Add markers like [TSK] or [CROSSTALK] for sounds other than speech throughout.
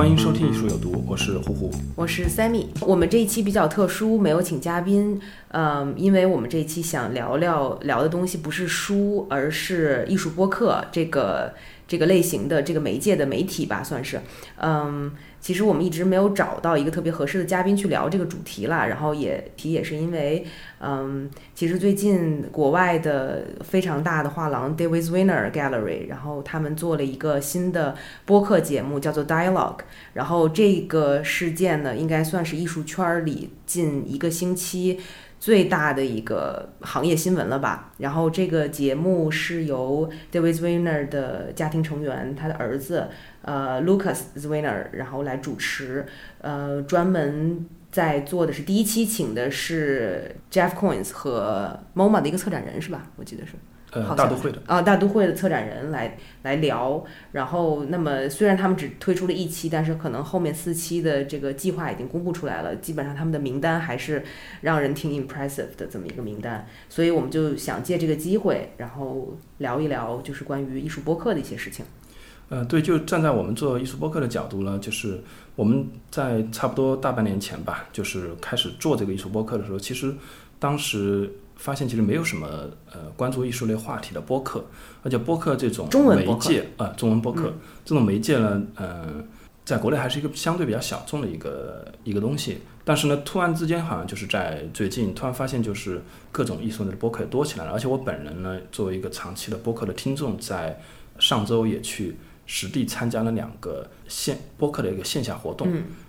欢迎收听《艺术有毒》，我是呼呼。我是 Sammy。我们这一期比较特殊，没有请嘉宾，嗯，因为我们这一期想聊聊聊的东西不是书，而是艺术播客这个这个类型的这个媒介的媒体吧，算是，嗯。其实我们一直没有找到一个特别合适的嘉宾去聊这个主题啦，然后也提也是因为，嗯，其实最近国外的非常大的画廊 David Zwirner Gallery，然后他们做了一个新的播客节目，叫做 Dialogue，然后这个事件呢，应该算是艺术圈里近一个星期最大的一个行业新闻了吧。然后这个节目是由 David Zwirner 的家庭成员，他的儿子。呃，Lucas Zwirner，然后来主持，呃，专门在做的是第一期，请的是 Jeff Coins 和 MoMA 的一个策展人是吧？我记得是，呃，大都会的啊，大都会的策展人来来聊。然后，那么虽然他们只推出了一期，但是可能后面四期的这个计划已经公布出来了，基本上他们的名单还是让人挺 impressive 的这么一个名单。所以我们就想借这个机会，然后聊一聊就是关于艺术播客的一些事情。呃，对，就站在我们做艺术播客的角度呢，就是我们在差不多大半年前吧，就是开始做这个艺术播客的时候，其实当时发现其实没有什么呃关注艺术类话题的播客，而且播客这种媒介啊，中文播客这种媒介呢，嗯，在国内还是一个相对比较小众的一个一个东西。但是呢，突然之间好像就是在最近突然发现，就是各种艺术类的播客也多起来了，而且我本人呢，作为一个长期的播客的听众，在上周也去。实地参加了两个线播客的一个线下活动，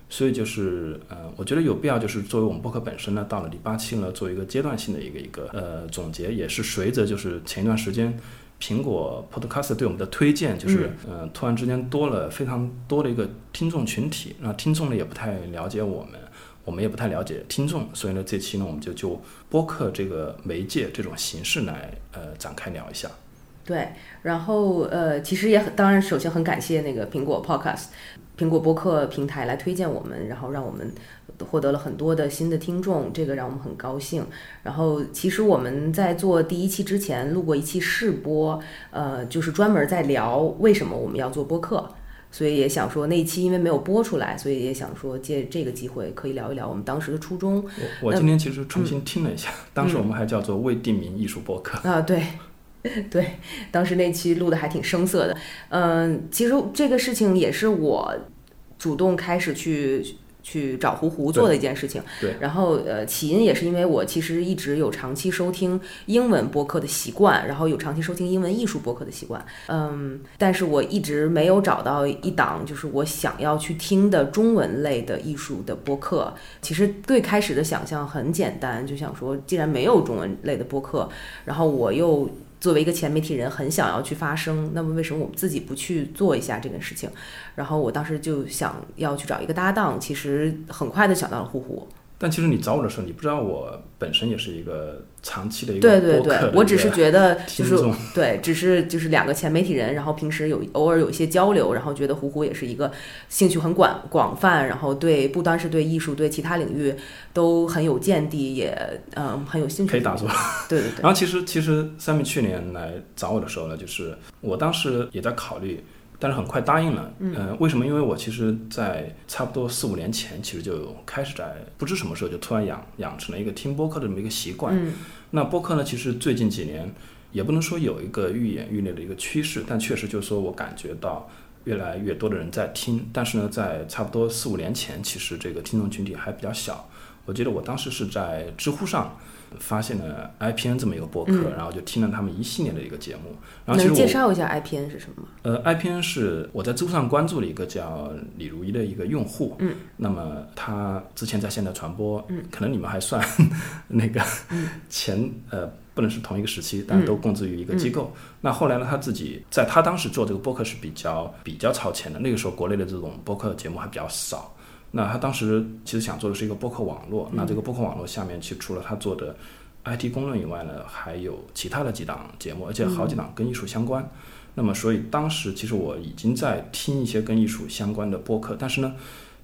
所以就是呃，我觉得有必要就是作为我们播客本身呢，到了第八期呢，做一个阶段性的一个一个呃总结，也是随着就是前一段时间苹果 Podcast 对我们的推荐，就是呃突然之间多了非常多的一个听众群体，那听众呢也不太了解我们，我们也不太了解听众，所以呢这期呢我们就就播客这个媒介这种形式来呃展开聊一下。对，然后呃，其实也很当然，首先很感谢那个苹果 Podcast，苹果播客平台来推荐我们，然后让我们获得了很多的新的听众，这个让我们很高兴。然后其实我们在做第一期之前录过一期试播，呃，就是专门在聊为什么我们要做播客，所以也想说那一期因为没有播出来，所以也想说借这个机会可以聊一聊我们当时的初衷。我我今天其实重新听了一下，当时我们还叫做未定名艺术播客啊，对。[LAUGHS] [LAUGHS] 对，当时那期录的还挺生涩的。嗯，其实这个事情也是我主动开始去去找胡胡做的一件事情。对。然后呃，起因也是因为我其实一直有长期收听英文播客的习惯，然后有长期收听英文艺术播客的习惯。嗯，但是我一直没有找到一档就是我想要去听的中文类的艺术的播客。其实最开始的想象很简单，就想说，既然没有中文类的播客，然后我又。作为一个前媒体人，很想要去发声，那么为什么我们自己不去做一下这件事情？然后我当时就想要去找一个搭档，其实很快的想到了呼呼。但其实你找我的时候，你不知道我本身也是一个长期的一个对对对，我只是觉得 [LAUGHS] 就是对，只是就是两个前媒体人，然后平时有偶尔有一些交流，然后觉得胡胡也是一个兴趣很广广泛，然后对不单是对艺术，对其他领域都很有见地，也嗯很有兴趣。可以打住。对对对。[LAUGHS] 然后其实其实三妹去年来找我的时候呢，就是我当时也在考虑。但是很快答应了，嗯，为什么？因为我其实，在差不多四五年前，其实就开始在不知什么时候就突然养养成了一个听播客的这么一个习惯。嗯，那播客呢，其实最近几年也不能说有一个愈演愈烈的一个趋势，但确实就是说我感觉到越来越多的人在听。但是呢，在差不多四五年前，其实这个听众群体还比较小。我记得我当时是在知乎上。发现了 IPN 这么一个播客，嗯然后就听了他们一系列的一个节目。然后介绍一下 IPN 是什么吗？呃，IPN 是我在知乎上关注了一个叫李如一的一个用户，嗯，那么他之前在现代传播，嗯，可能你们还算 [LAUGHS] 那个前呃不能是同一个时期，但都供职于一个机构。那后来呢，他自己在他当时做这个播客是比较比较超前的，那个时候国内的这种播客节目还比较少。那他当时其实想做的是一个播客网络，那这个播客网络下面其实除了他做的 IT 公论以外呢，还有其他的几档节目，而且好几档跟艺术相关。那么，所以当时其实我已经在听一些跟艺术相关的播客，但是呢，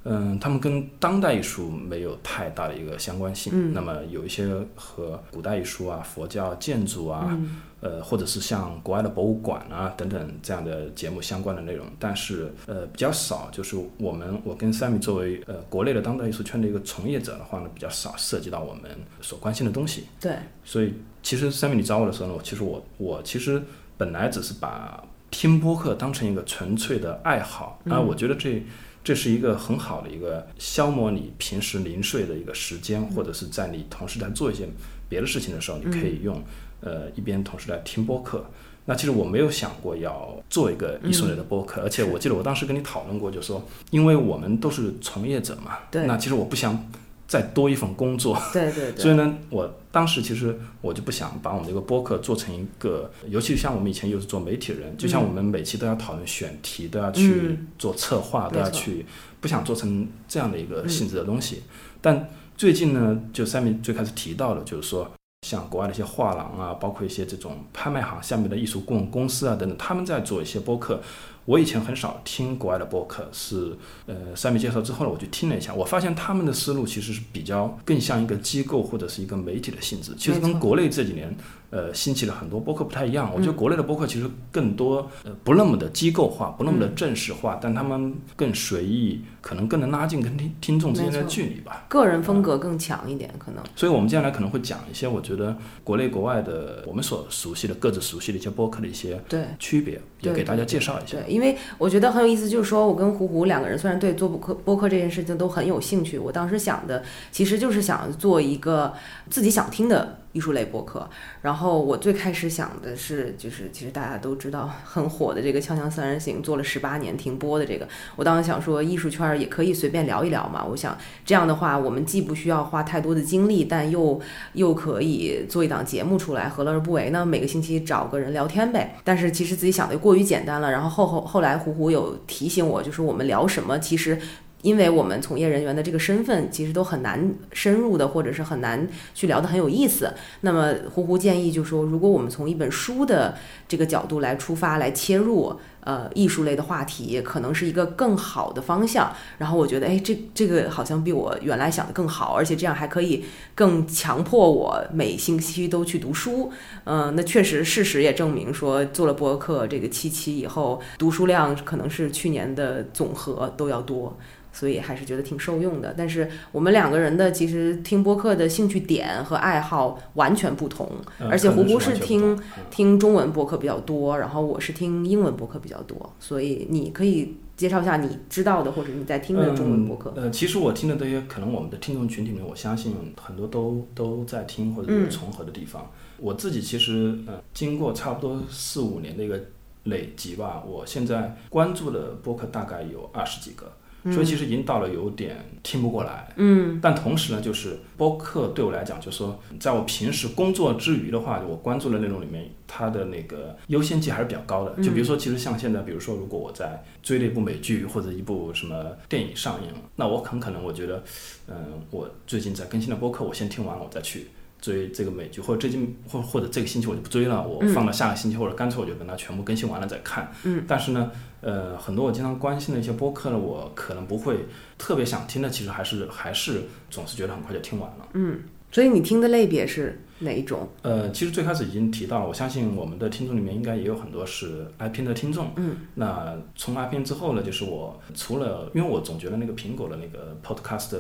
嗯，他们跟当代艺术没有太大的一个相关性。嗯那么有一些和古代艺术啊、佛教建筑啊，嗯呃，或者是像国外的博物馆啊等等这样的节目相关的内容，但是呃比较少。就是我们我跟 Sammy 作为呃国内的当代艺术圈的一个从业者的话呢，比较少涉及到我们所关心的东西。对，所以其实 Sammy 你找我的时候呢，我其实我我其实本来只是把听播客当成一个纯粹的爱好，啊，我觉得这这是一个很好的一个消磨你平时零碎的一个时间，或者是在你同时在做一些别的事情的时候，你可以用呃一边同时来听播客。那其实我没有想过要做一个艺术类的播客，而且我记得我当时跟你讨论过，就是说，因为我们都是从业者嘛，那其实我不想再多一份工作，[LAUGHS] 对对对，所以呢，我当时其实我就不想把我们这个播客做成一个，尤其像我们以前又是做媒体人，就像我们每期都要讨论选题，都要去嗯。做策划，都要去，不想做成这样的一个性质的东西。但最近呢，就三明最开始提到了，就是说。像国外的一些画廊啊，包括一些这种拍卖行下面的艺术顾问公司啊等等，他们在做一些播客。我以前很少听国外的播客，是呃三米介绍之后呢，我就听了一下，我发现他们的思路其实是比较更像一个机构或者是一个媒体的性质，其实跟国内这几年呃兴起了很多播客不太一样。我觉得国内的播客其实更多呃不那么的机构化，不那么的正式化，但他们更随意，可能更能拉近跟听听众之间的距离吧。个人风格更强一点，可能。所以，我们接下来可能会讲一些我觉得国内国外的我们所熟悉的各自熟悉的一些播客的一些对区别，也给大家介绍一下。对，因为我觉得很有意思，就是说我跟胡胡两个人虽然对做播客播客这件事情都很有兴趣，我当时想的其实就是想做一个自己想听的艺术类播客。然后我最开始想的是，就是其实大家都知道很火的这个《锵锵三人行》，做了十八年停播的这个，我当时想说艺术圈也可以随便聊一聊嘛。我想这样的话，我们既不需要花太多的精力，但又又可以做一档节目出来，何乐而不为呢？每个星期找个人聊天呗。但是其实自己想的过于简单了。然后后后后来虎虎有提醒我，就是我们聊什么，其实。因为我们从业人员的这个身份，其实都很难深入的，或者是很难去聊得很有意思。那么胡胡建议就说，如果我们从一本书的这个角度来出发来切入，呃，艺术类的话题，可能是一个更好的方向。然后我觉得，哎，这这个好像比我原来想的更好，而且这样还可以更强迫我每星期都去读书。嗯、那确实事实也证明说，做了博客这个七期以后，读书量可能是去年的总和都要多。所以还是觉得挺受用的，但是我们两个人的其实听播客的兴趣点和爱好完全不同，嗯而且胡胡是听听中文播客比较多，然后我是听英文播客比较多，所以你可以介绍一下你知道的或者你在听的中文播客。嗯。呃，其实我听的这些，可能我们的听众群体里面，我相信很多都都在听或者有嗯重合的地方。我自己其实呃，经过差不多四五年的一个累积吧，我现在关注的播客大概有二十几个。所以其实已经到了有点听不过来，嗯但同时呢，就是播客对我来讲，就是说，在我平时工作之余的话，我关注的内容里面，它的那个优先级还是比较高的。就比如说，其实像现在，比如说，如果我在追了一部美剧或者一部什么电影上映了，那我很可能我觉得，嗯、我最近在更新的播客，我先听完了，我再去。追这个美剧，或者最近或或者这个星期我就不追了，我放到下个星期，或者干脆我就等它全部更新完了再看。嗯，但是呢，呃，很多我经常关心的一些播客呢，我可能不会特别想听的，其实还是还是总是觉得很快就听完了。嗯，所以你听的类别是哪一种？呃，其实最开始已经提到了，我相信我们的听众里面应该也有很多是 iPn 的听众。嗯，那从 iPn 之后呢，就是我除了，因为我总觉得那个苹果的那个 Podcast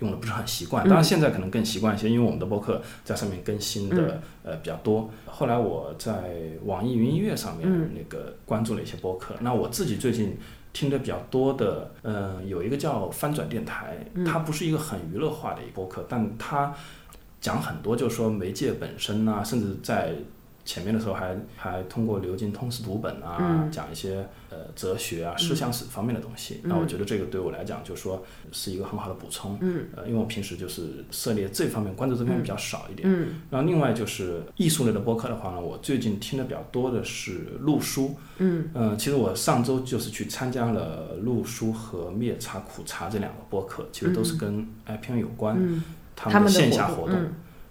用的不是很习惯，当然现在可能更习惯一些，因为我们的播客在上面更新的、呃比较多。后来我在网易云音乐上面嗯那个关注了一些播客，那我自己最近。听的比较多的，呃，有一个叫翻转电台，它不是一个很娱乐化的一个播客，但它讲很多，就是说媒介本身啊，甚至在前面的时候还还通过流经通识读本啊，讲一些呃哲学啊、思想史方面的东西。那我觉得这个对我来讲，就是说是一个很好的补充。嗯，呃，因为我平时就是涉猎这方面，关注这方面比较少一点。嗯，然后另外就是艺术类的播客的话呢，我最近听的比较多的是陆书。嗯，呃，其实我上周就是去参加了陆书和灭茶苦茶这两个播客，其实都是跟 IPN 有关。嗯，他们的线下活活动。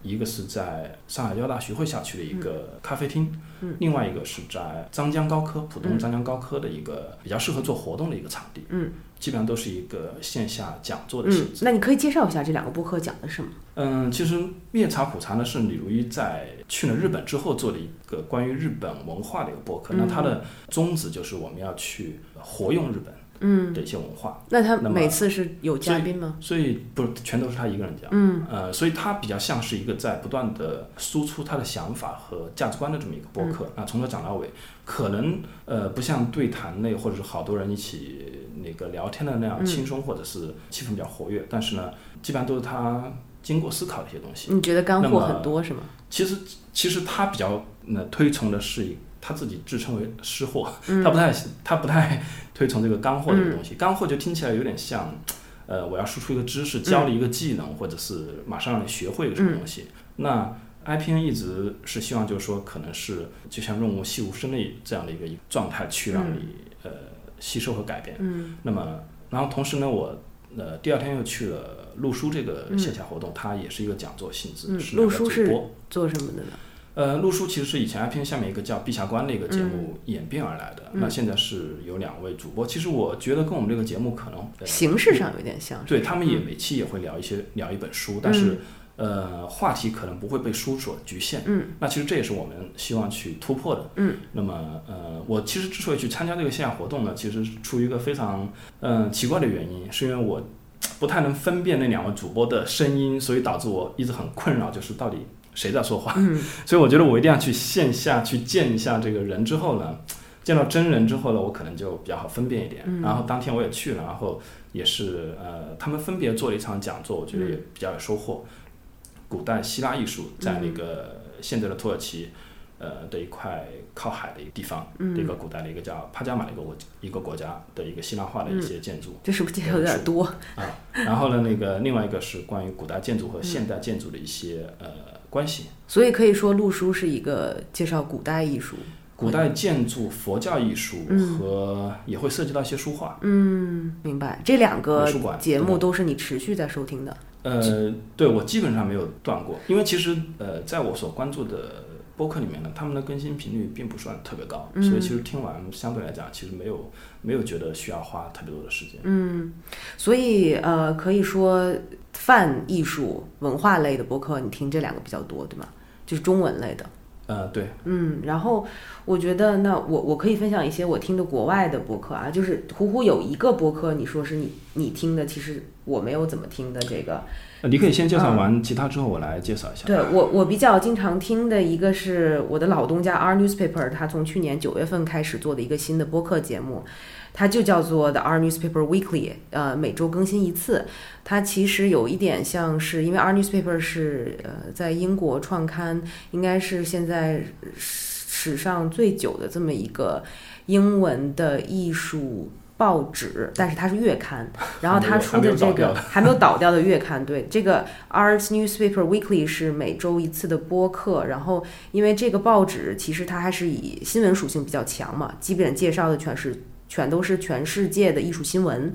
一个是在上海交大徐汇校区的一个咖啡厅，嗯。另外一个是在张江高科，浦东张江高科的一个比较适合做活动的一个场地，嗯，基本上都是一个线下讲座的性嗯质。，那你可以介绍一下这两个播客讲的什么？嗯，其实灭茶普茶呢是李如一在去了日本之后做的一个关于日本文化的一个播客，那它的宗旨就是我们要去活用日本嗯，的一些文化，那他每次是有嘉宾吗？所以不是全都是他一个人讲。嗯呃，所以他比较像是一个在不断的输出他的想法和价值观的这么一个播客。那从头讲到尾，可能呃不像对谈类或者是好多人一起那个聊天的那样轻松，或者是气氛比较活跃，但是呢，基本上都是他经过思考的一些东西。你觉得干货很多是吗？其实其实他比较呃推崇的是一他自己自称为湿货，嗯他不太他不太推崇这个干货这个东西。干货就听起来有点像，呃，我要输出一个知识，教你一个技能，或者是马上让你学会一个什么东西。那 IPN 一直是希望就是说，可能是就像润物细无声的这样的一个状态，去让你、呃吸收和改变。嗯那么，然后同时呢，我呃第二天又去了陆书这个线下活动，它也是一个讲座性质，嗯是两个陆书是主播。做什么的呢？呃，陆叔其实是以前 IPN 下面一个叫陛下观的一个节目演变而来的。嗯那现在是有两位主播，其实我觉得跟我们这个节目可能、呃、形式上有点像。对他们也嗯每期也会聊一些聊一本书，但是、呃话题可能不会被书所局限。嗯，那其实这也是我们希望去突破的。嗯，那么呃，我其实之所以去参加这个线下活动呢，其实是出于一个非常嗯、呃奇怪的原因，是因为我不太能分辨那两位主播的声音，所以导致我一直很困扰，就是到底谁在说话。嗯 [LAUGHS] 所以我觉得我一定要去线下去见一下这个人之后呢，见到真人之后呢，我可能就比较好分辨一点。嗯然后当天我也去了，然后也是呃，他们分别做了一场讲座，我觉得也嗯比较有收获。古代希腊艺术在那个现在的土耳其。呃的一块靠海的一个地方，嗯一个古代的一个叫帕加马的一个国一个国家的一个希腊化的一些建筑，这是不是介绍有点多？啊，然后呢，那个另外一个是关于古代建筑和现代建筑的一些、呃关系。所以可以说，陆书是一个介绍古代艺术。古代建筑、佛教艺术嗯和也会涉及到一些书画。嗯，明白。这两个节目都是你持续在收听的。呃，对我基本上没有断过，因为其实呃，在我所关注的播客里面呢，他们的更新频率并不算特别高，嗯所以其实听完相对来讲，其实没有没有觉得需要花特别多的时间。嗯，所以呃，可以说泛艺术文化类的播客，你听这两个比较多，对吗？就是中文类的。呃，对，嗯，然后我觉得那我我可以分享一些我听的国外的播客啊，就是虎虎有一个播客，你说是你你听的，其实我没有怎么听的这个。呃你可以先介绍完其他之后，我来介绍一下。对我我比较经常听的一个是我的老东家 R Newspaper，他从去年九月份开始做的一个新的播客节目，它就叫做 The R Newspaper Weekly，呃，每周更新一次。它其实有一点像是，因为 R Newspaper 是呃在英国创刊，应该是现在史上最久的这么一个英文的艺术。报纸，但是它是月刊，[LAUGHS] 然后它出的这个还没有倒掉的月刊，对，这个 Arts Newspaper Weekly 是每周一次的播客，然后因为这个报纸其实它还是以新闻属性比较强嘛，基本介绍的全是全都是全世界的艺术新闻。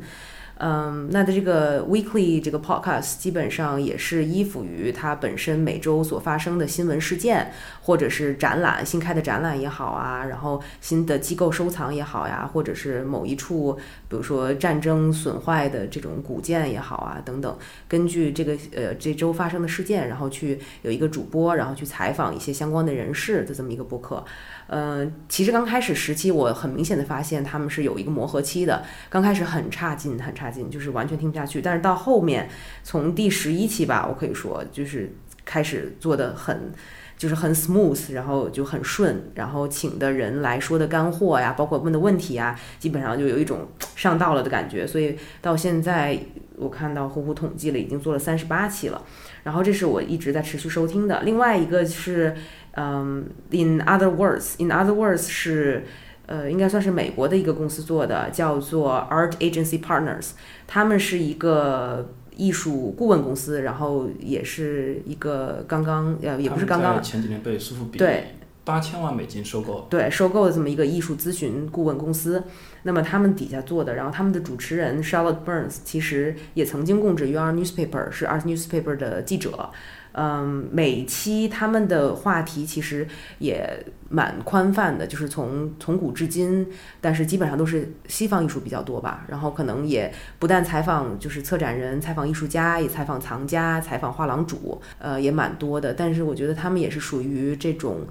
嗯，那的这个 weekly 这个 podcast 基本上也是依附于它本身每周所发生的新闻事件，或者是展览新开的展览也好啊，然后新的机构收藏也好呀，或者是某一处，比如说战争损坏的这种古建也好啊等等，根据这个呃这周发生的事件，然后去有一个主播，然后去采访一些相关的人士的这么一个播客。呃，其实刚开始时期，我很明显的发现他们是有一个磨合期的。刚开始很差劲，很差劲，就是完全听不下去。但是到后面，从第十一期吧，我可以说就是开始做的很，就是很 smooth，然后就很顺，然后请的人来说的干货呀，包括问的问题啊，基本上就有一种 [TSK] 上道了的感觉。所以到现在，我看到呼呼统计了，已经做了三十八期了。然后这是我一直在持续收听的。另外一个是，嗯，In Other Words，In Other Words 是，呃，应该算是美国的一个公司做的，叫做 Art Agency Partners，他们是一个艺术顾问公司，然后也是一个刚刚，呃，也不是刚刚，前几年被苏富比对。八千万美金收购，对，收购的这么一个艺术咨询顾问公司。那么他们底下做的，然后他们的主持人 Charlotte Burns 其实也曾经供职于 Art Newspaper，是 Art Newspaper 的记者。嗯，每期他们的话题其实也蛮宽泛的，就是从从古至今，但是基本上都是西方艺术比较多吧。然后可能也不但采访就是策展人，采访艺术家，也采访藏家，采访画廊主，呃，也蛮多的。但是我觉得他们也是属于这种。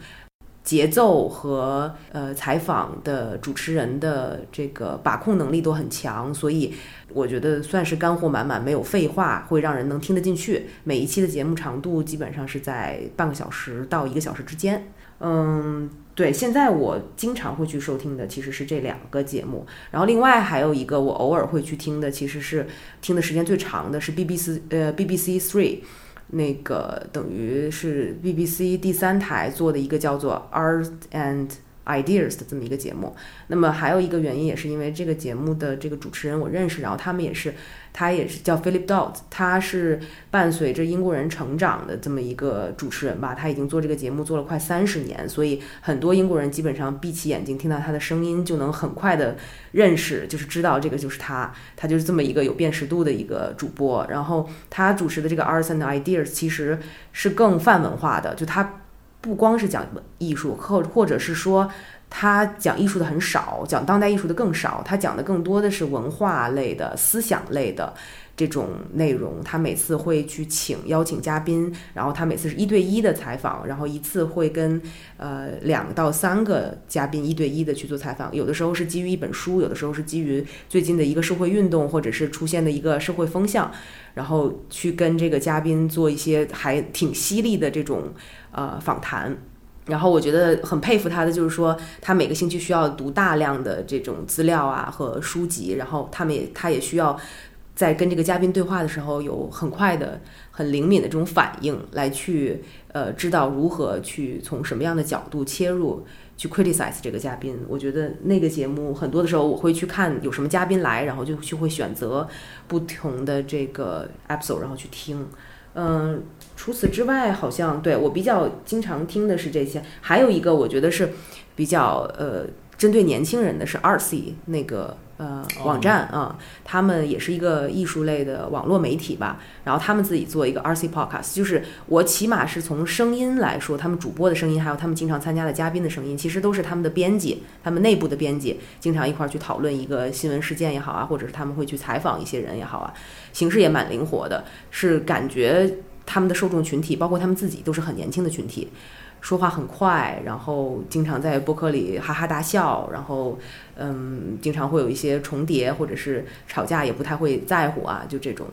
节奏和呃采访的主持人的这个把控能力都很强，所以我觉得算是干货满满，没有废话，会让人能听得进去。每一期的节目长度基本上是在半个小时到一个小时之间。嗯，对，现在我经常会去收听的其实是这两个节目，然后另外还有一个我偶尔会去听的，其实是听的时间最长的是 BBC 呃 BBC Three。那个等于是 BBC 第三台做的一个叫做 Art and Ideas 的这么一个节目。那么还有一个原因，也是因为这个节目的这个主持人我认识，然后他们也是。他也是叫 Philip Dodd，他是伴随着英国人成长的这么一个主持人吧。他已经做这个节目做了快三十年，所以很多英国人基本上闭起眼睛听到他的声音就能很快的认识，就是知道这个就是他。他就是这么一个有辨识度的一个主播。然后他主持的这个 Arts and Ideas 其实是更泛文化的，就他不光是讲艺术，或或者是说。他讲艺术的很少，讲当代艺术的更少。他讲的更多的是文化类的、思想类的这种内容。他每次会去请邀请嘉宾，然后他每次是一对一的采访，然后一次会跟呃两到三个嘉宾一对一的去做采访。有的时候是基于一本书，有的时候是基于最近的一个社会运动，或者是出现的一个社会风向，然后去跟这个嘉宾做一些还挺犀利的这种呃访谈。然后我觉得很佩服他的，就是说他每个星期需要读大量的这种资料啊和书籍，然后他们也他也需要在跟这个嘉宾对话的时候有很快的、很灵敏的这种反应，来去呃知道如何去从什么样的角度切入去 criticize 这个嘉宾。我觉得那个节目很多的时候我会去看有什么嘉宾来，然后就就会选择不同的这个 episode，然后去听。嗯，除此之外，好像对我比较经常听的是这些。还有一个，我觉得是比较呃针对年轻人的是 Artsy 那个。呃，网站啊，他们也是一个艺术类的网络媒体吧。然后他们自己做一个 RC Podcast，就是我起码是从声音来说，他们主播的声音，还有他们经常参加的嘉宾的声音，其实都是他们的编辑，他们内部的编辑，经常一块儿去讨论一个新闻事件也好啊，或者是他们会去采访一些人也好啊，形式也蛮灵活的，是感觉他们的受众群体，包括他们自己，都是很年轻的群体。说话很快，然后经常在播客里哈哈大笑，然后嗯，经常会有一些重叠或者是吵架，也不太会在乎啊，就这种，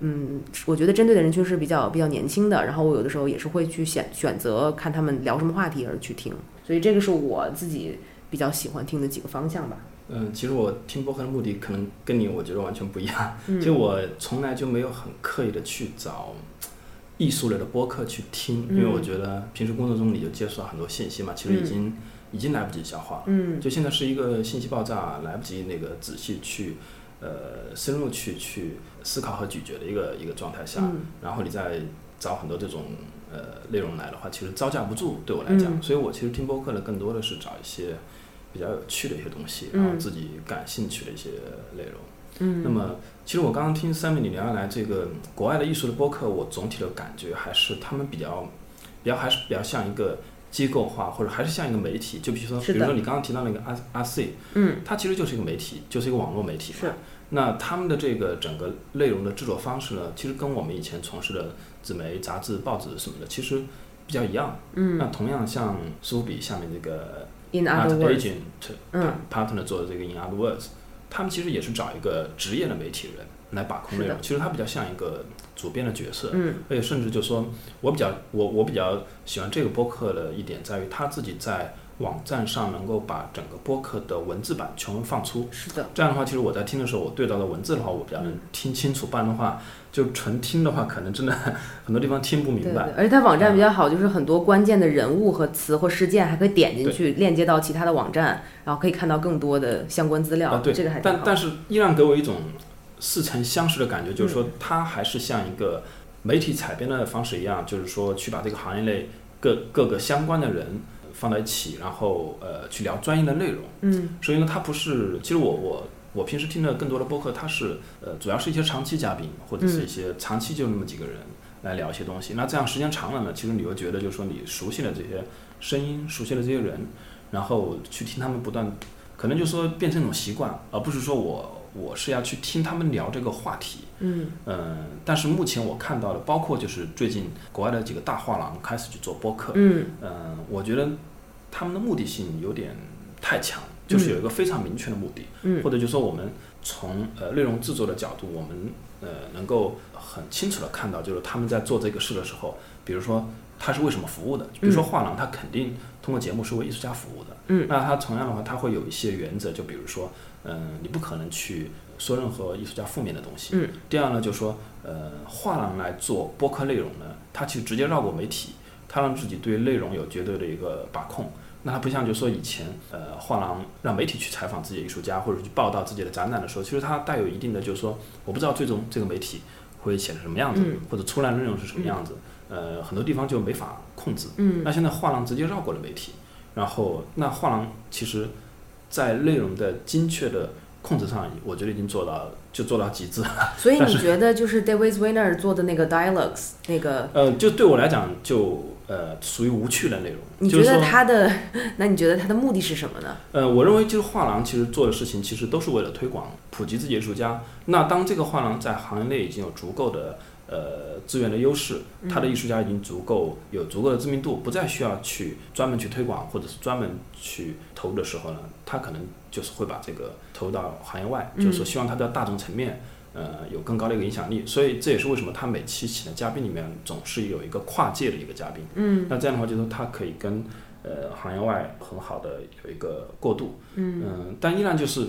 嗯，我觉得针对的人群是比较比较年轻的，然后我有的时候也是会去选选择看他们聊什么话题而去听，所以这个是我自己比较喜欢听的几个方向吧。嗯，其实我听播客的目的可能跟你我觉得完全不一样，其实我从来就没有很刻意的去找。艺术类的播客去听，因为我觉得平时工作中你就接触到很多信息嘛，其实已经已经来不及消化了。嗯，就现在是一个信息爆炸，来不及那个仔细去呃深入去去思考和咀嚼的一个一个状态下，然后你再找很多这种呃内容来的话，其实招架不住对我来讲。所以我其实听播客呢，更多的是找一些比较有趣的一些东西，然后自己感兴趣的一些内容。嗯，那么其实我刚刚听三米你聊下来这个国外的艺术的播客，我总体的感觉还是他们比较，比较还是比较像一个机构化，或者还是像一个媒体。就比如说，比如说你刚刚提到那个阿阿 C，嗯，它其实就是一个媒体，就是一个网络媒体嘛。是。那他们的这个整个内容的制作方式呢，其实跟我们以前从事的纸媒、杂志、报纸什么的，其实比较一样。嗯。那同样像苏比下面这个 In Other 嗯，Partner 做的这个 In Other Words。他们其实也是找一个职业的媒体人，来把控内容，其实他比较像一个主编的角色，嗯，而且甚至就说，我比较我我比较喜欢这个播客的一点在于他自己在网站上能够把整个播客的文字版全文放出，是的，这样的话，其实我在听的时候，我对照的文字的话，我比较能听清楚，不然的话，就纯听的话，可能真的很多地方听不明白。对对，而且它网站比较好，就是很多关键的人物和词或事件还可以点进去，链接到其他的网站，然后可以看到更多的相关资料。啊，对，这个还。但但是依然给我一种似曾相识的感觉，就是说它还是像一个媒体采编的方式一样，就是说去把这个行业内各各个相关的人放在一起，然后呃去聊专业的内容。嗯所以呢，它不是，其实我我我平时听的更多的播客，它是呃主要是一些长期嘉宾或者是一些长期就那么几个人来聊一些东西。那这样时间长了呢，其实你会觉得就是说你熟悉了这些声音，熟悉了这些人，然后去听他们不断，可能就说变成一种习惯，而不是说我我是要去听他们聊这个话题。嗯。嗯，但是目前我看到的，包括就是最近国外的几个大画廊开始去做播客，嗯。嗯，我觉得他们的目的性有点太强，就是有一个非常明确的目的，嗯。或者就说我们从呃内容制作的角度，我们呃能够很清楚的看到，就是他们在做这个事的时候，比如说他是为什么服务的，比如说画廊，他肯定通过节目是为艺术家服务的，嗯。那他同样的话，他会有一些原则，就比如说，嗯、你不可能去说任何艺术家负面的东西，嗯第二呢，就是说，呃，画廊来做播客内容呢，它其实直接绕过媒体，它让自己对内容有绝对的一个把控。那它不像就是说以前，呃，画廊让媒体去采访自己的艺术家或者去报道自己的展览的时候，其实它带有一定的就是说，我不知道最终这个媒体会写成什么样子，嗯或者出来的内容是什么样子，呃，很多地方就没法控制。嗯那现在画廊直接绕过了媒体，然后那画廊其实，在内容的精确的控制上，我觉得已经做到就做到极致了。所以你觉得就是 David Weiner 做的那个 Dialogues 那个，呃，就对我来讲，就呃属于无趣的内容。你觉得他的，[LAUGHS] 那你觉得他的目的是什么呢？呃，我认为就是画廊其实做的事情，其实都是为了推广、普及自己的艺术家。那当这个画廊在行业内已经有足够的呃资源的优势，他的艺术家已经足够有足够的知名度，不再需要去专门去推广或者是专门去投入的时候呢，他可能就是会把这个投入到行业外，就是说希望他在大众层面。呃，有更高的一个影响力，所以这也是为什么他每期请的嘉宾里面总是有一个跨界的一个嘉宾。嗯那这样的话，就是他可以跟呃行业外很好的有一个过渡。嗯但依然就是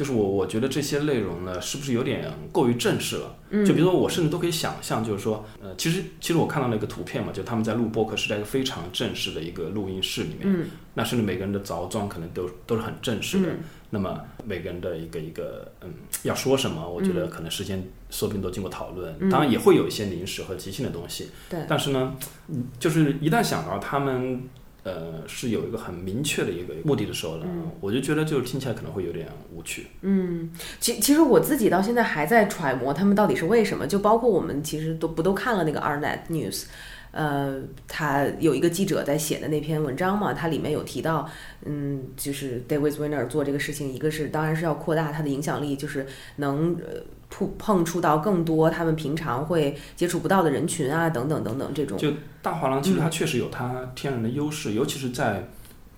就是我我觉得这些内容呢，是不是有点过于正式了？嗯就比如说，我甚至都可以想象，就是说，呃，其实其实我看到那个图片嘛，就他们在录播客是在一个非常正式的一个录音室里面，嗯那甚至每个人的着装可能都都是很正式的。嗯那么每个人的一个一个嗯要说什么，我觉得可能事先说不定都经过讨论，当然也会有一些临时和即兴的东西。嗯对但是呢，嗯就是一旦想到他们呃是有一个很明确的一个目的的时候呢，我就觉得就是听起来可能会有点无趣。嗯，其其实我自己到现在还在揣摩他们到底是为什么，就包括我们其实都不都看了那个 Arnet News。呃，他有一个记者在写的那篇文章嘛，它里面有提到，嗯，就是 David Weiner 做这个事情，一个是当然是要扩大他的影响力，就是能呃碰碰触到更多他们平常会接触不到的人群啊，等等等等这种。就大画廊其实它确实有它天然的优势，尤其是在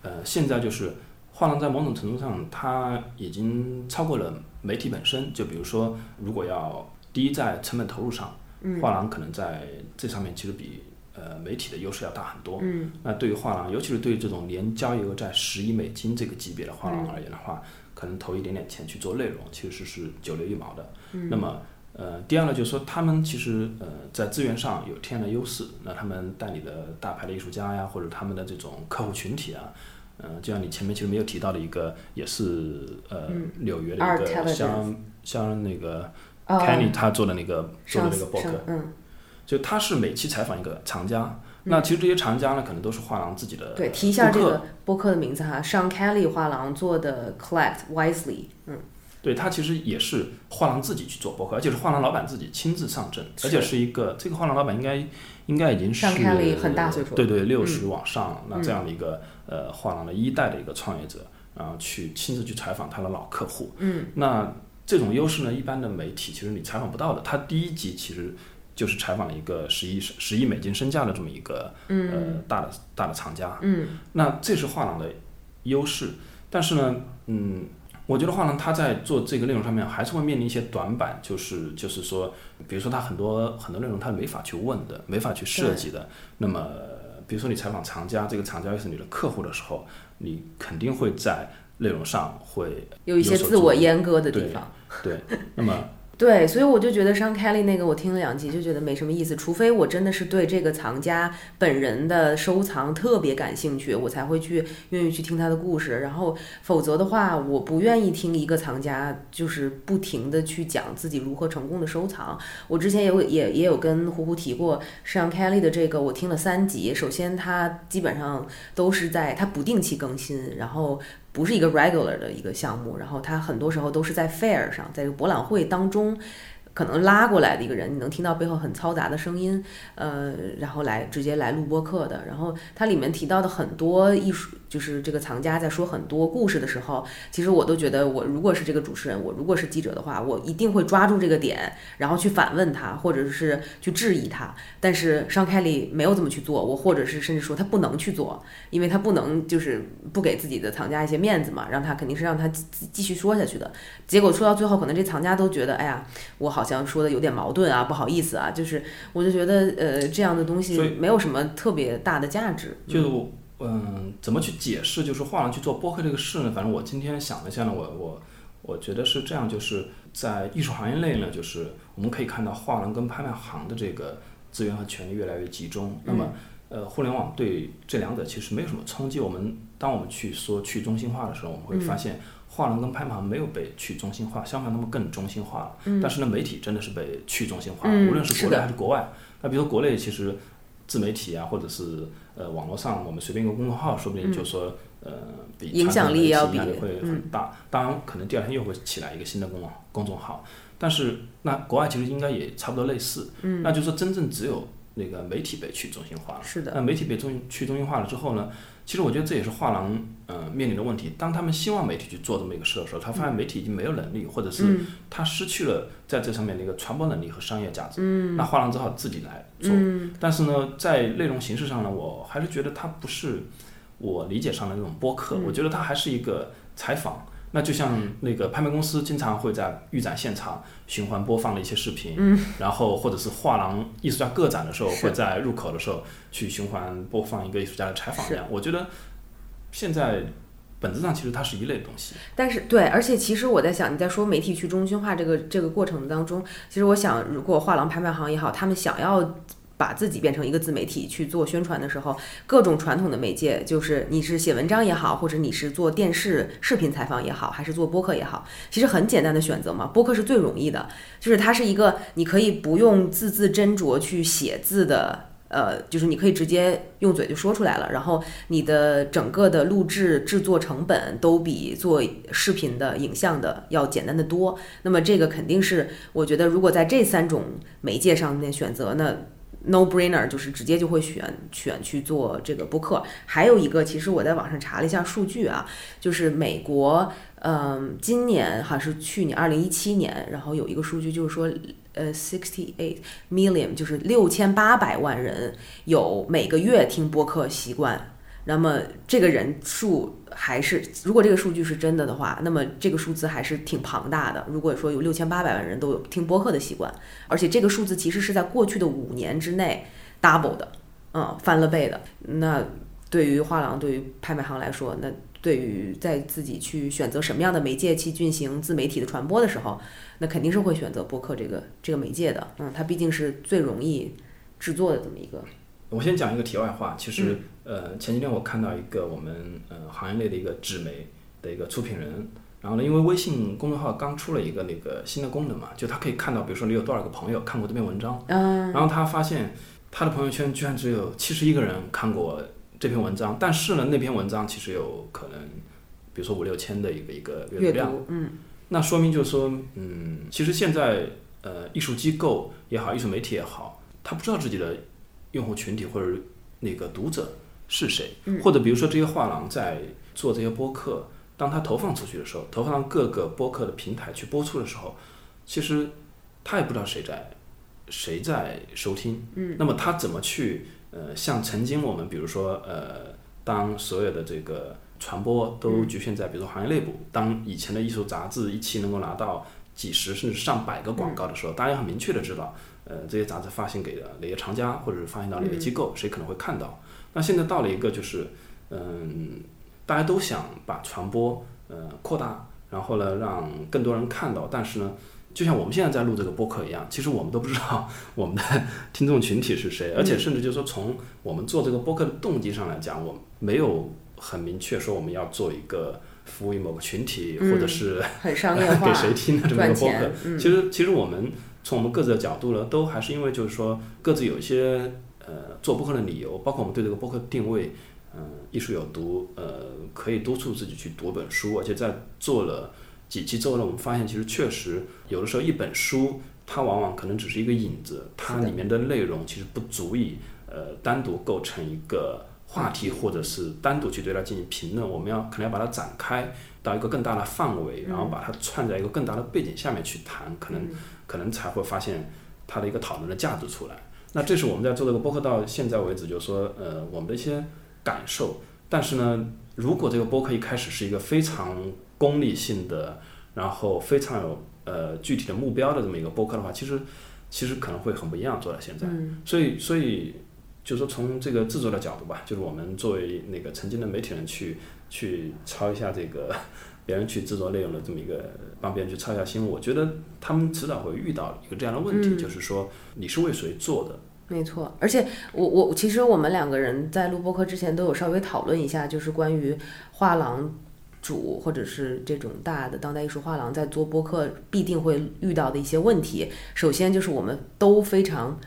呃现在就是画廊在某种程度上它已经超过了媒体本身。就比如说，如果要第一在成本投入上，画廊可能在这上面其实比呃媒体的优势要大很多。嗯那对于画廊，尤其是对于这种年交易额在十亿美金这个级别的画廊而言的话，可能投一点点钱去做内容，其实是九牛一毛的。那么，呃，第二呢，就是说他们其实呃在资源上有天然的优势，那他们代理的大牌的艺术家呀，或者他们的这种客户群体啊。呃，就像你前面其实没有提到的一个，也是呃纽约的一个像像那个哦。Kenny 他做的那个做的那个博客。就他是每期采访一个藏家，那其实这些藏家呢，可能都是画廊自己的对，提一下这个播客的名字哈，Sean Kelly 画廊做的 Collect Wisely，嗯，对他其实也是画廊自己去做播客，而且是画廊老板自己亲自上阵，而且是一个这个画廊老板应该应该已经是上开了很大岁数。了对对，六十往上了。那这样的一个呃画廊的一代的一个创业者，然后去亲自去采访他的老客户，嗯，那这种优势呢，一般的媒体其实你采访不到的。他第一集其实就是采访了一个十亿十亿美金身价的这么一个呃大的大的藏家，嗯，那这是画廊的优势，但是呢，嗯，我觉得画廊它在做这个内容上面还是会面临一些短板，就是就是说，比如说它很多很多内容它没法去问的，没法去设计的。那么，比如说你采访藏家，这个藏家又是你的客户的时候，你肯定会在内容上会有一些自我阉割的地方。对，那么对，所以我就觉得上 Kelly 那个我听了两集就觉得没什么意思，除非我真的是对这个藏家本人的收藏特别感兴趣，我才会去愿意去听他的故事。然后否则的话，我不愿意听一个藏家就是不停的去讲自己如何成功的收藏。我之前也有也也有跟胡胡提过上 Kelly 的这个，我听了三集。首先，他基本上都是在他不定期更新，然后。不是一个 regular 的一个项目，然后它很多时候都是在 fair 上，在这个博览会当中，可能拉过来的一个人，你能听到背后很嘈杂的声音，呃，然后来直接来录播课的。然后它里面提到的很多艺术，就是这个藏家在说很多故事的时候，其实我都觉得，我如果是这个主持人，我如果是记者的话，我一定会抓住这个点，然后去反问他，或者是去质疑他。但是商凯利没有这么去做，我或者是甚至说他不能去做，因为他不能就是不给自己的藏家一些面子嘛，让他肯定是让他继继续说下去的。结果说到最后，可能这藏家都觉得，哎呀，我好像说的有点矛盾啊，不好意思啊，就是我就觉得，呃，这样的东西没有什么特别大的价值。就是我嗯，怎么去解释就是画廊去做播客这个事呢？反正我今天想了一下呢，我我我觉得是这样，就是在艺术行业内呢，就是我们可以看到画廊跟拍卖行的这个资源和权力越来越集中。那么呃，互联网对这两者其实没有什么冲击。我们当我们去说去中心化的时候，我们会发现画廊跟拍卖行没有被去中心化，相反，他们更中心化了。但是呢，媒体真的是被去中心化了，嗯无论是国内还是国外。那比如说国内，其实自媒体啊，或者是呃网络上，我们随便一个公众号，说不定就说、呃比影响力要比会很大。当然，可能第二天又会起来一个新的公公众号，但是那国外其实应该也差不多类似。嗯，那就是说真正只有那个媒体被去中心化了。是的那媒体被中去中心化了之后呢，其实我觉得这也是画廊呃面临的问题。当他们希望媒体去做这么一个事的时候，他发现媒体已经没有能力，或者是他失去了在这上面的一个传播能力和商业价值。嗯，那画廊只好自己来做。嗯，但是呢，在内容形式上呢，我还是觉得它不是我理解上的那种播客，我觉得它还是一个采访。那就像那个拍卖公司经常会在预展现场循环播放的一些视频，嗯，然后或者是画廊艺术家个展的时候，会在入口的时候去循环播放一个艺术家的采访一样。我觉得现在本质上其实它是一类东西。但是对，而且其实我在想，你在说媒体去中心化这个这个过程当中，其实我想，如果画廊、拍卖行也好，他们想要把自己变成一个自媒体去做宣传的时候，各种传统的媒介，就是你是写文章也好，或者你是做电视视频采访也好，还是做播客也好，其实很简单的选择嘛。播客是最容易的，就是它是一个你可以不用字字斟酌去写字的。呃，就是你可以直接用嘴就说出来了，然后你的整个的录制制作成本都比做视频的影像的要简单的多。那么这个肯定是我觉得，如果在这三种媒介上面选择，那 no brainer 就是直接就会选选去做这个播客。还有一个，其实我在网上查了一下数据啊，就是美国，嗯，今年还是去年二零一七年，然后有一个数据就是说，呃，sixty eight million 就是六千八百万人有每个月听播客习惯。那么这个人数还是，如果这个数据是真的的话，那么这个数字还是挺庞大的。如果说有六千八百万人都有听播客的习惯，而且这个数字其实是在过去的五年之内 double 的，嗯，翻了倍的。那对于画廊、对于拍卖行来说，那对于在自己去选择什么样的媒介去进行自媒体的传播的时候，那肯定是会选择播客这个这个媒介的。嗯，它毕竟是最容易制作的这么一个。我先讲一个题外话，其实、呃前几天我看到一个我们呃行业内的一个纸媒的一个出品人，然后呢，因为微信公众号刚出了一个那个新的功能嘛，就他可以看到，比如说你有多少个朋友看过这篇文章，嗯，然后他发现他的朋友圈居然只有七十一个人看过这篇文章，但是呢，那篇文章其实有可能，比如说五六千的一个一个阅阅读量，读，嗯，那说明就是说，嗯，其实现在呃，艺术机构也好，艺术媒体也好，他不知道自己的用户群体或者那个读者是谁，或者比如说这些画廊在做这些播客，当他投放出去的时候，投放到各个播客的平台去播出的时候，其实他也不知道谁在谁在收听，嗯，那么他怎么去呃，像曾经我们比如说呃，当所有的这个传播都局限在比如说行业内部。当以前的艺术杂志一期能够拿到几十甚至上百个广告的时候，大家很明确的知道，呃，这些杂志发行给了哪些厂家，或者是发行到哪个机构，谁可能会看到。那现在到了一个就是，嗯，大家都想把传播呃扩大，然后呢让更多人看到，但是呢。就像我们现在在录这个播客一样，其实我们都不知道我们的听众群体是谁，而且甚至就是说从我们做这个播客的动机上来讲，我没有很明确说我们要做一个服务于某个群体，或者是很商业化 [LAUGHS] 给谁听的这么一个播客。其实，其实我们从我们各自的角度呢，都还是因为就是说各自有一些呃做播客的理由，包括我们对这个播客定位，嗯，艺术有毒，呃，可以督促自己去读本书，而且在做了。几期之后呢，我们发现其实确实有的时候一本书它往往可能只是一个引子，它里面的内容其实不足以呃单独构成一个话题，或者是单独去对它进行评论。我们要可能要把它展开到一个更大的范围，然后把它串在一个更大的背景下面去谈，可能可能才会发现它的一个讨论的价值出来。那这是我们在做这个播客到现在为止，就是说呃我们的一些感受。但是呢，如果这个播客一开始是一个非常功利性的，然后非常有呃具体的目标的这么一个播客的话，其实其实可能会很不一样。做到现在，所以所以就说从这个制作的角度吧，就是我们作为那个曾经的媒体人去去抄一下这个别人去制作内容的这么一个帮别人去抄一下新闻，我觉得他们迟早会遇到一个这样的问题，就是说你是为谁做的？没错，而且我我其实我们两个人在录播客之前都有稍微讨论一下，就是关于画廊。主或者是这种大的当代艺术画廊在做播客必定会遇到的一些问题，首先就是我们都非常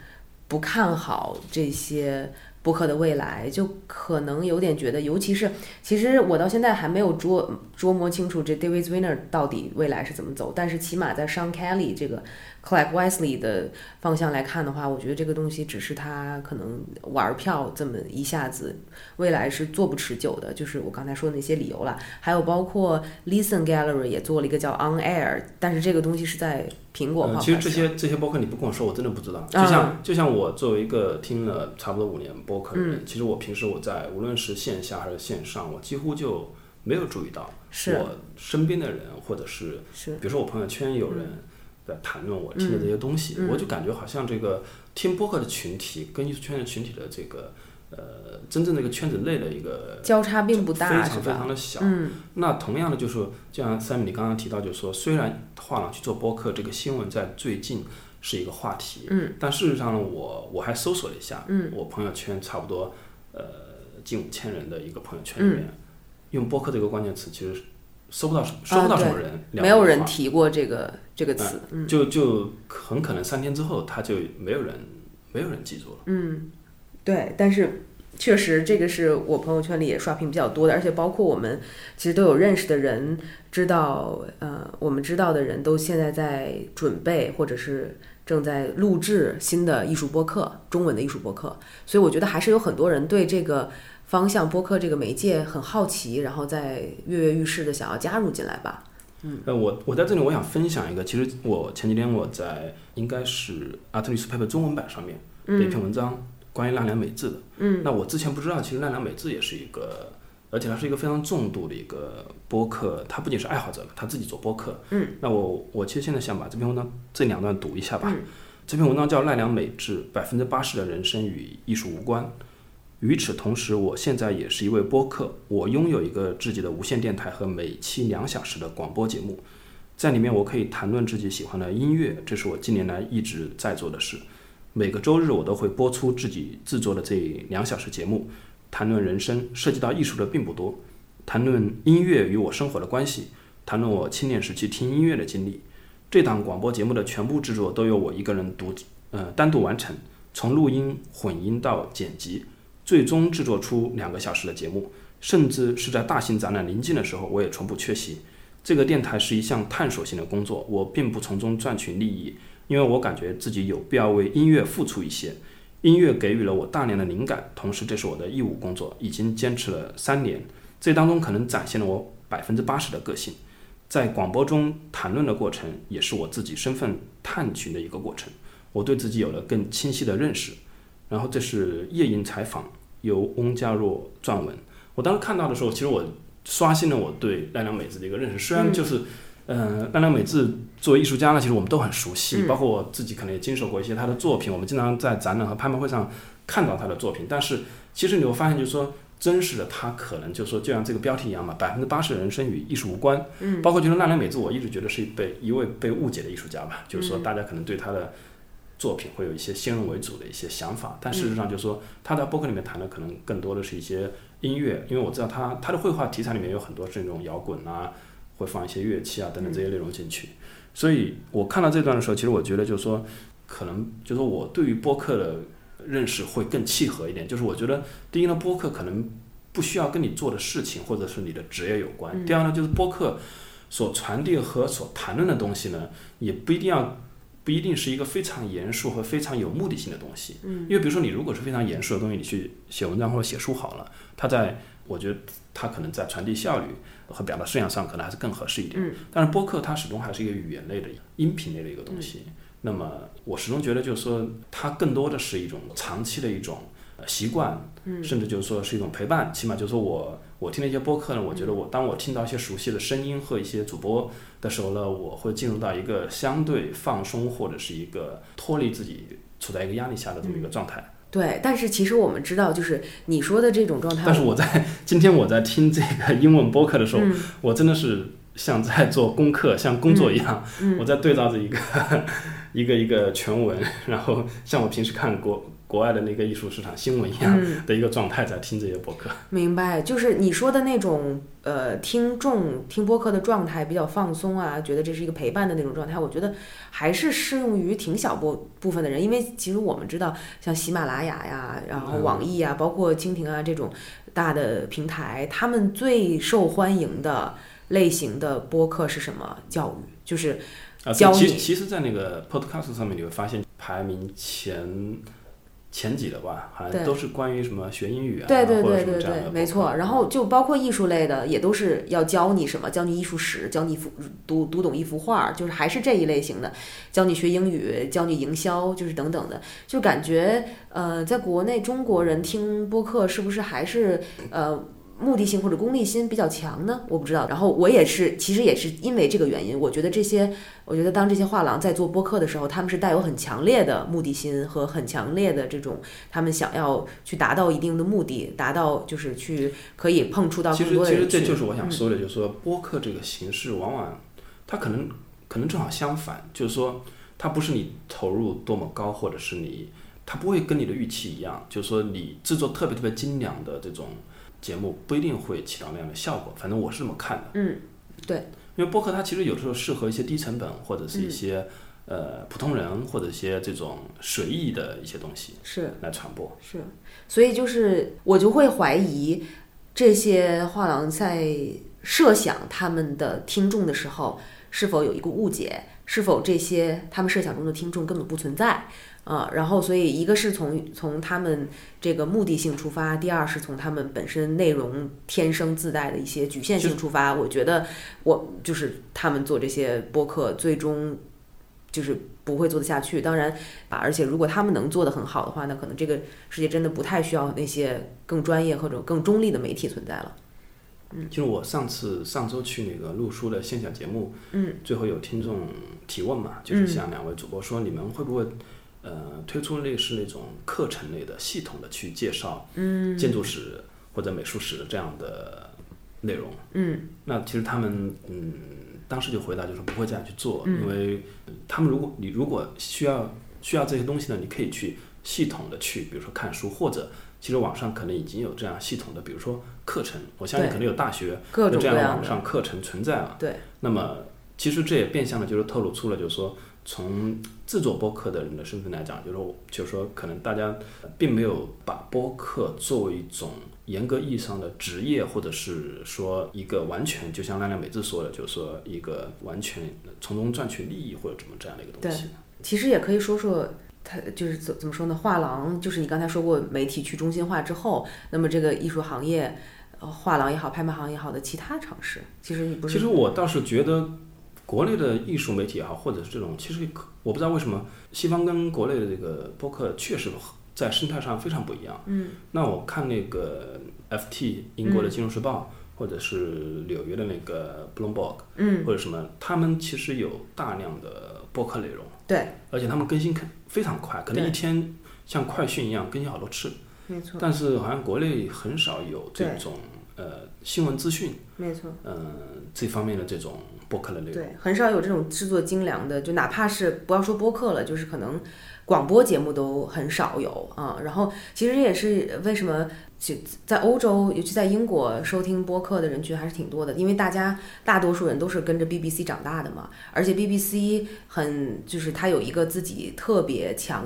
不看好这些。博客的未来就可能有点觉得，尤其是其实我到现在还没有捉捉摸清楚这 David Winner 到底未来是怎么走。但是起码在 Sean Kelly 这个 Clark Wesley 的方向来看的话，我觉得这个东西只是他可能玩票这么一下子，未来是做不持久的。就是我刚才说的那些理由了，还有包括 Listen Gallery 也做了一个叫 On Air，但是这个东西是在。苹果其实这些这些播客你不跟我说，我真的不知道。就像就像我作为一个听了差不多五年播客的人，其实我平时我在无论是线下还是线上，我几乎就没有注意到我身边的人，或者是比如说我朋友圈有人在谈论我听的这些东西，我就感觉好像这个听播客的群体跟艺术圈的群体的这个。呃，真正的一个圈子内的一个交叉并不大，非常非常的小。嗯，那同样的就是，就像 Sam 你刚刚提到，就是说，虽然画廊去做播客这个新闻在最近是一个话题，嗯，但事实上呢，我我还搜索了一下，嗯，我朋友圈差不多呃近五千人的一个朋友圈里面，用播客这个关键词，其实搜不到搜不到什么人，没有人提过这个这个词，嗯就就很可能三天之后，他就没有人没有人记住了，嗯。对，但是确实这个是我朋友圈里也刷屏比较多的，而且包括我们其实都有认识的人知道，呃，我们知道的人都现在在准备或者是正在录制新的艺术播客，中文的艺术播客。所以我觉得还是有很多人对这个方向播客这个媒介很好奇，然后在跃跃欲试的想要加入进来吧。嗯，呃，我我在这里我想分享一个，其实我前几天我在应该是《阿特里斯 paper》中文版上面的一篇文章。关于奈良美智的，嗯，那我之前不知道，其实奈良美智也是一个，而且他是一个非常重度的一个播客，他不仅是爱好者，他自己做播客，嗯，那我我其实现在想把这篇文章这两段读一下吧。这篇文章叫奈良美智，百分之八十的人生与艺术无关。与此同时，我现在也是一位播客，我拥有一个自己的无线电台和每期两小时的广播节目，在里面我可以谈论自己喜欢的音乐，这是我近年来一直在做的事。每个周日我都会播出自己制作的这两小时节目，谈论人生，涉及到艺术的并不多，谈论音乐与我生活的关系，谈论我青年时期听音乐的经历。这档广播节目的全部制作都由我一个人独，呃，单独完成，从录音、混音到剪辑，最终制作出两个小时的节目。甚至是在大型展览临近的时候，我也从不缺席。这个电台是一项探索性的工作，我并不从中赚取利益。因为我感觉自己有必要为音乐付出一些，音乐给予了我大量的灵感，同时这是我的义务工作，已经坚持了三年，这当中可能展现了我百分之八十的个性，在广播中谈论的过程，也是我自己身份探寻的一个过程，我对自己有了更清晰的认识。然后这是夜莺采访，由翁佳若撰文，我当时看到的时候，其实我刷新了我对奈良美智的一个认识。虽然就是，嗯，奈良美智作为艺术家呢，其实我们都很熟悉，包括我自己可能也经手过一些他的作品，我们经常在展览和拍卖会上看到他的作品。但是其实你会发现，就是说。真实的他可能就是说，就像这个标题一样嘛，百分之八十的人生与艺术无关。嗯，包括就是奈良美智，我一直觉得是一被一位被误解的艺术家吧。就是说，大家可能对他的作品会有一些先入为主的一些想法，但事实上就是说，他在博客里面谈的可能更多的是一些音乐，因为我知道他他的绘画题材里面有很多是那种摇滚啊，会放一些乐器啊等等这些内容进去。所以我看到这段的时候，其实我觉得就是说，可能就是我对于播客的。认识会更契合一点，就是我觉得第一呢，播客可能不需要跟你做的事情或者是你的职业有关。第二呢，就是播客所传递和所谈论的东西呢，也不一定要不一定是一个非常严肃和非常有目的性的东西。嗯，因为比如说你如果是非常严肃的东西，你去写文章或者写书好了，它在我觉得它可能在传递效率和表达素养上可能还是更合适一点。嗯，但是播客它始终还是一个语言类的音频类的一个东西。那么，我始终觉得，就是说，它更多的是一种长期的一种习惯，甚至就是说是一种陪伴。起码就是说我我听那些播客呢，我觉得我当我听到一些熟悉的声音和一些主播的时候呢，我会进入到一个相对放松或者是一个脱离自己处在一个压力下的这么一个状态。对，但是其实我们知道，就是你说的这种状态。但是我在 [LAUGHS] 今天我在听这个英文播客的时候，我真的是像在做功课，像工作一样，我在对照着一个。[LAUGHS] 一个一个全文，然后像我平时看国国外的那个艺术市场新闻一样的一个状态，在听这些播客。明白，就是你说的那种呃，听众听播客的状态比较放松啊，觉得这是一个陪伴的那种状态。我觉得还是适用于挺小部部分的人，因为其实我们知道，像喜马拉雅呀，然后网易啊，包括蜻蜓啊这种大的平台，他们最受欢迎的类型的播客是什么？教育，就是。啊，其其实，在那个 Podcast 上面，你会发现排名前前几的吧，好像都是关于什么学英语啊，对对对对对，没错。然后就包括艺术类的，也都是要教你什么，教你艺术史，教你幅读读懂一幅画，就是还是这一类型的，教你学英语，教你营销，就是等等的。就感觉呃，在国内中国人听播客是不是还是呃？目的性或者功利心比较强呢，我不知道。然后我也是，其实也是因为这个原因，我觉得这些，我觉得当这些画廊在做播客的时候，他们是带有很强烈的目的心和很强烈的这种，他们想要去达到一定的目的，达到就是去可以碰触到更多的人。其实，其实这就是我想说的，就是说播客这个形式，往往它可能可能正好相反，就是说它不是你投入多么高，或者是你，它不会跟你的预期一样，就是说你制作特别特别精良的这种。节目不一定会起到那样的效果，反正我是这么看的。嗯，对，因为播客它其实有的时候适合一些低成本或者是一些呃普通人或者一些这种随意的一些东西是来传播。是，所以就是我就会怀疑这些画廊在设想他们的听众的时候是否有一个误解，是否这些他们设想中的听众根本不存在。啊，然后所以一个是从从他们这个目的性出发，第二是从他们本身内容天生自带的一些局限性出发。我觉得我就是他们做这些播客，最终就是不会做得下去。当然，啊而且如果他们能做得很好的话，那可能这个世界真的不太需要那些更专业或者更中立的媒体存在了。嗯，就是我上次上周去那个录书的线下节目，嗯，最后有听众提问嘛，就是向两位主播说，你们会不会？呃，推出类似那种课程类的、系统的去介绍建筑史或者美术史的这样的内容。嗯，那其实他们嗯，当时就回答就是不会这样去做，因为他们如果你如果需要需要这些东西呢，你可以去系统的去，比如说看书，或者其实网上可能已经有这样系统的，比如说课程，我相信可能有大学有这样的网上课程存在了。对，那么其实这也变相的就是透露出了，就是说。从制作播客的人的身份来讲，就是说，就是说，可能大家并没有把播客作为一种严格意义上的职业，或者是说一个完全，就像亮亮美智说的，就是说一个完全从中赚取利益或者怎么这样的一个东西。其实也可以说说，它就是怎怎么说呢？画廊就是你刚才说过，媒体去中心化之后，那么这个艺术行业，画廊也好，拍卖行也好的其他尝试，其实你不是。其实我倒是觉得。国内的艺术媒体也好，或者是这种，其实我不知道为什么西方跟国内的这个播客确实在生态上非常不一样。嗯，那我看那个 FT 英国的《金融时报》或者是纽约的那个 Bloomberg，嗯，或者什么，他们其实有大量的播客内容，对，而且他们更新可非常快，可能一天像快讯一样更新好多次。没错，但是好像国内很少有这种呃新闻资讯，没错。嗯、这方面的这种播客的内容。对，很少有这种制作精良的，就哪怕是不要说播客了，就是可能广播节目都很少有啊。然后其实这也是为什么就在欧洲，尤其在英国，收听播客的人群还是挺多的，因为大家大多数人都是跟着 BBC 长大的嘛，而且 BBC 很就是它有一个自己特别强、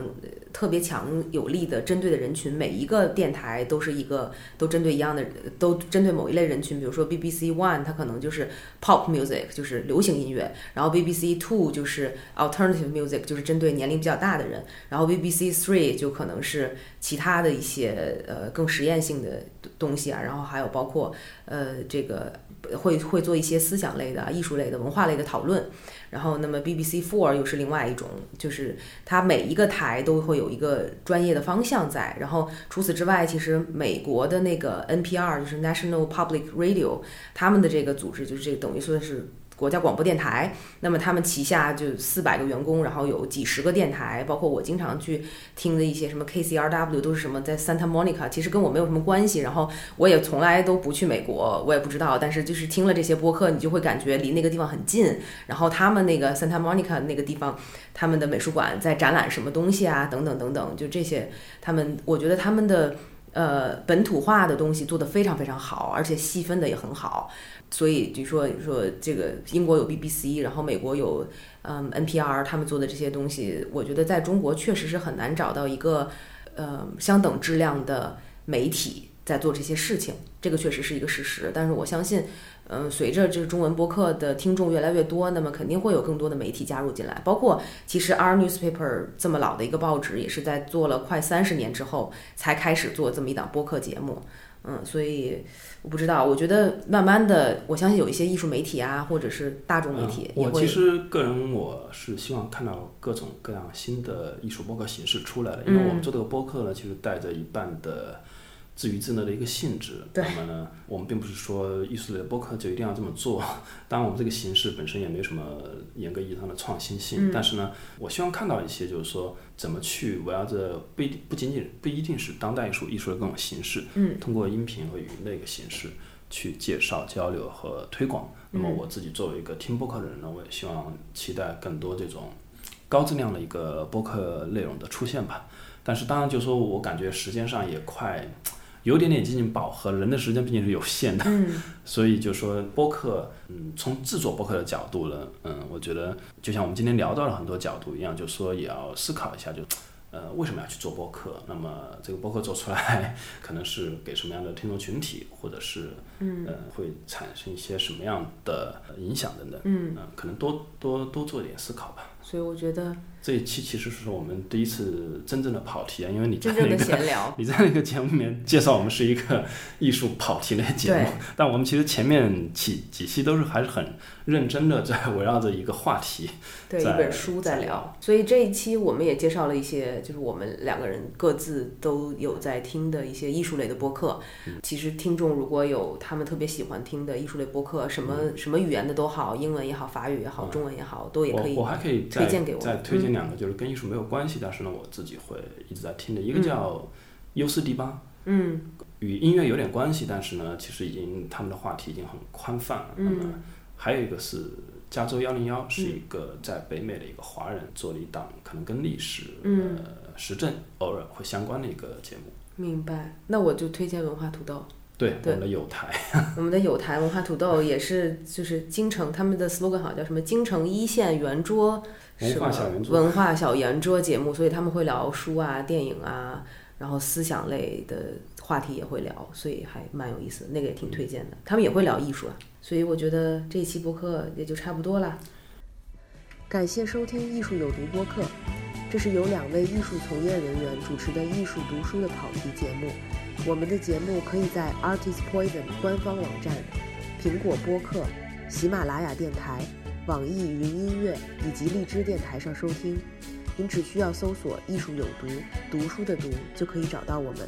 特别强有力的针对的人群，每一个电台都是一个都针对一样的，都针对某一类人群，比如说 BBC One，它可能就是 pop music，就是流行音乐，然后 BBC Two 就是 alternative music，就是针对年龄比较大的人，然后 BBC Three 就可能是其他的一些呃更实验性的东西啊，然后还有包括呃这个会会做一些思想类的、艺术类的、文化类的讨论。然后，那么 BBC Four 又是另外一种，就是它每一个台都会有一个专业的方向在。然后除此之外，其实美国的那个 NPR 就是 National Public Radio，他们的这个组织就是这个等于说是国家广播电台。那么他们旗下就四百个员工，然后有几十个电台，包括我经常去听的一些什么 KCRW 都是什么在 Santa Monica，其实跟我没有什么关系。然后我也从来都不去美国，我也不知道。但是就是听了这些播客，你就会感觉离那个地方很近。然后他们那个 Santa Monica 那个地方，他们的美术馆在展览什么东西啊，等等等等，就这些，他们我觉得他们的呃本土化的东西做得非常非常好，而且细分的也很好。所以就说说这个英国有 BBC，然后美国有嗯 NPR，他们做的这些东西，我觉得在中国确实是很难找到一个呃相等质量的媒体在做这些事情，这个确实是一个事实。但是我相信，嗯、随着这个中文播客的听众越来越多，那么肯定会有更多的媒体加入进来。包括其实 Our Newspaper 这么老的一个报纸，也是在做了快三十年之后才开始做这么一档播客节目。嗯，所以我不知道，我觉得慢慢的，我相信有一些艺术媒体啊，或者是大众媒体嗯我。其实个人我是希望看到各种各样新的艺术播客形式出来的，因为我们做这个播客呢，其实带着一半的自娱自乐的一个性质。那么呢，我们并不是说艺术类的播客就一定要这么做。[LAUGHS] 当然，我们这个形式本身也没什么严格意义上的创新性，但是呢，我希望看到一些就是说怎么去围绕着不一定不仅仅不一定是当代艺术艺术的各种形式，嗯，通过音频和语音的一个形式去介绍、交流和推广。那么我自己作为一个听播客的人呢，我也希望期待更多这种高质量的一个播客内容的出现吧。但是当然，就说我感觉时间上也快有点点接近饱和，人的时间毕竟是有限的，嗯 [LAUGHS] 所以就说播客，嗯，从制作播客的角度呢，嗯，我觉得就像我们今天聊到了很多角度一样，就说也要思考一下，就。呃，为什么要去做播客？那么这个播客做出来，[LAUGHS] 可能是给什么样的听众群体，或者是嗯、呃，会产生一些什么样的呃影响等等。嗯，呃可能多多多做一点思考吧。所以我觉得这一期其实是我们第一次真正的跑题啊，因为你在真正的那个闲聊，[LAUGHS] 你在那个节目里面介绍我们是一个艺术跑题类节目，但我们其实前面几几期都是还是很认真的在围绕着一个话题。对一本书在在聊，所以这一期我们也介绍了一些，就是我们两个人各自都有在听的一些艺术类的播客。嗯。其实听众如果有他们特别喜欢听的艺术类播客，什么、什么语言的都好，英文也好，法语也好，嗯中文也好，都也可以我我还可以再推荐给我再。推荐两个，就是跟艺术没有关系，但是呢我自己会一直在听的，一个叫优斯迪巴，嗯与音乐有点关系，但是呢其实已经他们的话题已经很宽泛了。那么嗯还有一个是加州幺零幺，是一个在北美的一个华人做了一档可能跟历史、嗯呃时政偶尔会相关的一个节目。明白。那我就推荐文化土豆。对，对我们的有台，[LAUGHS] 我们的有台文化土豆也是，就是京城他们的 slogan 好像叫什么“京城一线圆桌”文化小圆桌文化小圆桌节目，所以他们会聊书啊、电影啊，然后思想类的话题也会聊，所以还蛮有意思的，那个也挺推荐的。他们也会聊艺术啊，所以我觉得这一期播客也就差不多了。感谢收听《艺术有毒》播客，这是由两位艺术从业人员主持的艺术读书的跑题节目。我们的节目可以在 Artist Poison 官方网站、苹果播客、喜马拉雅电台、网易云音乐以及荔枝电台上收听。您只需要搜索“艺术有毒”，读书的读就可以找到我们。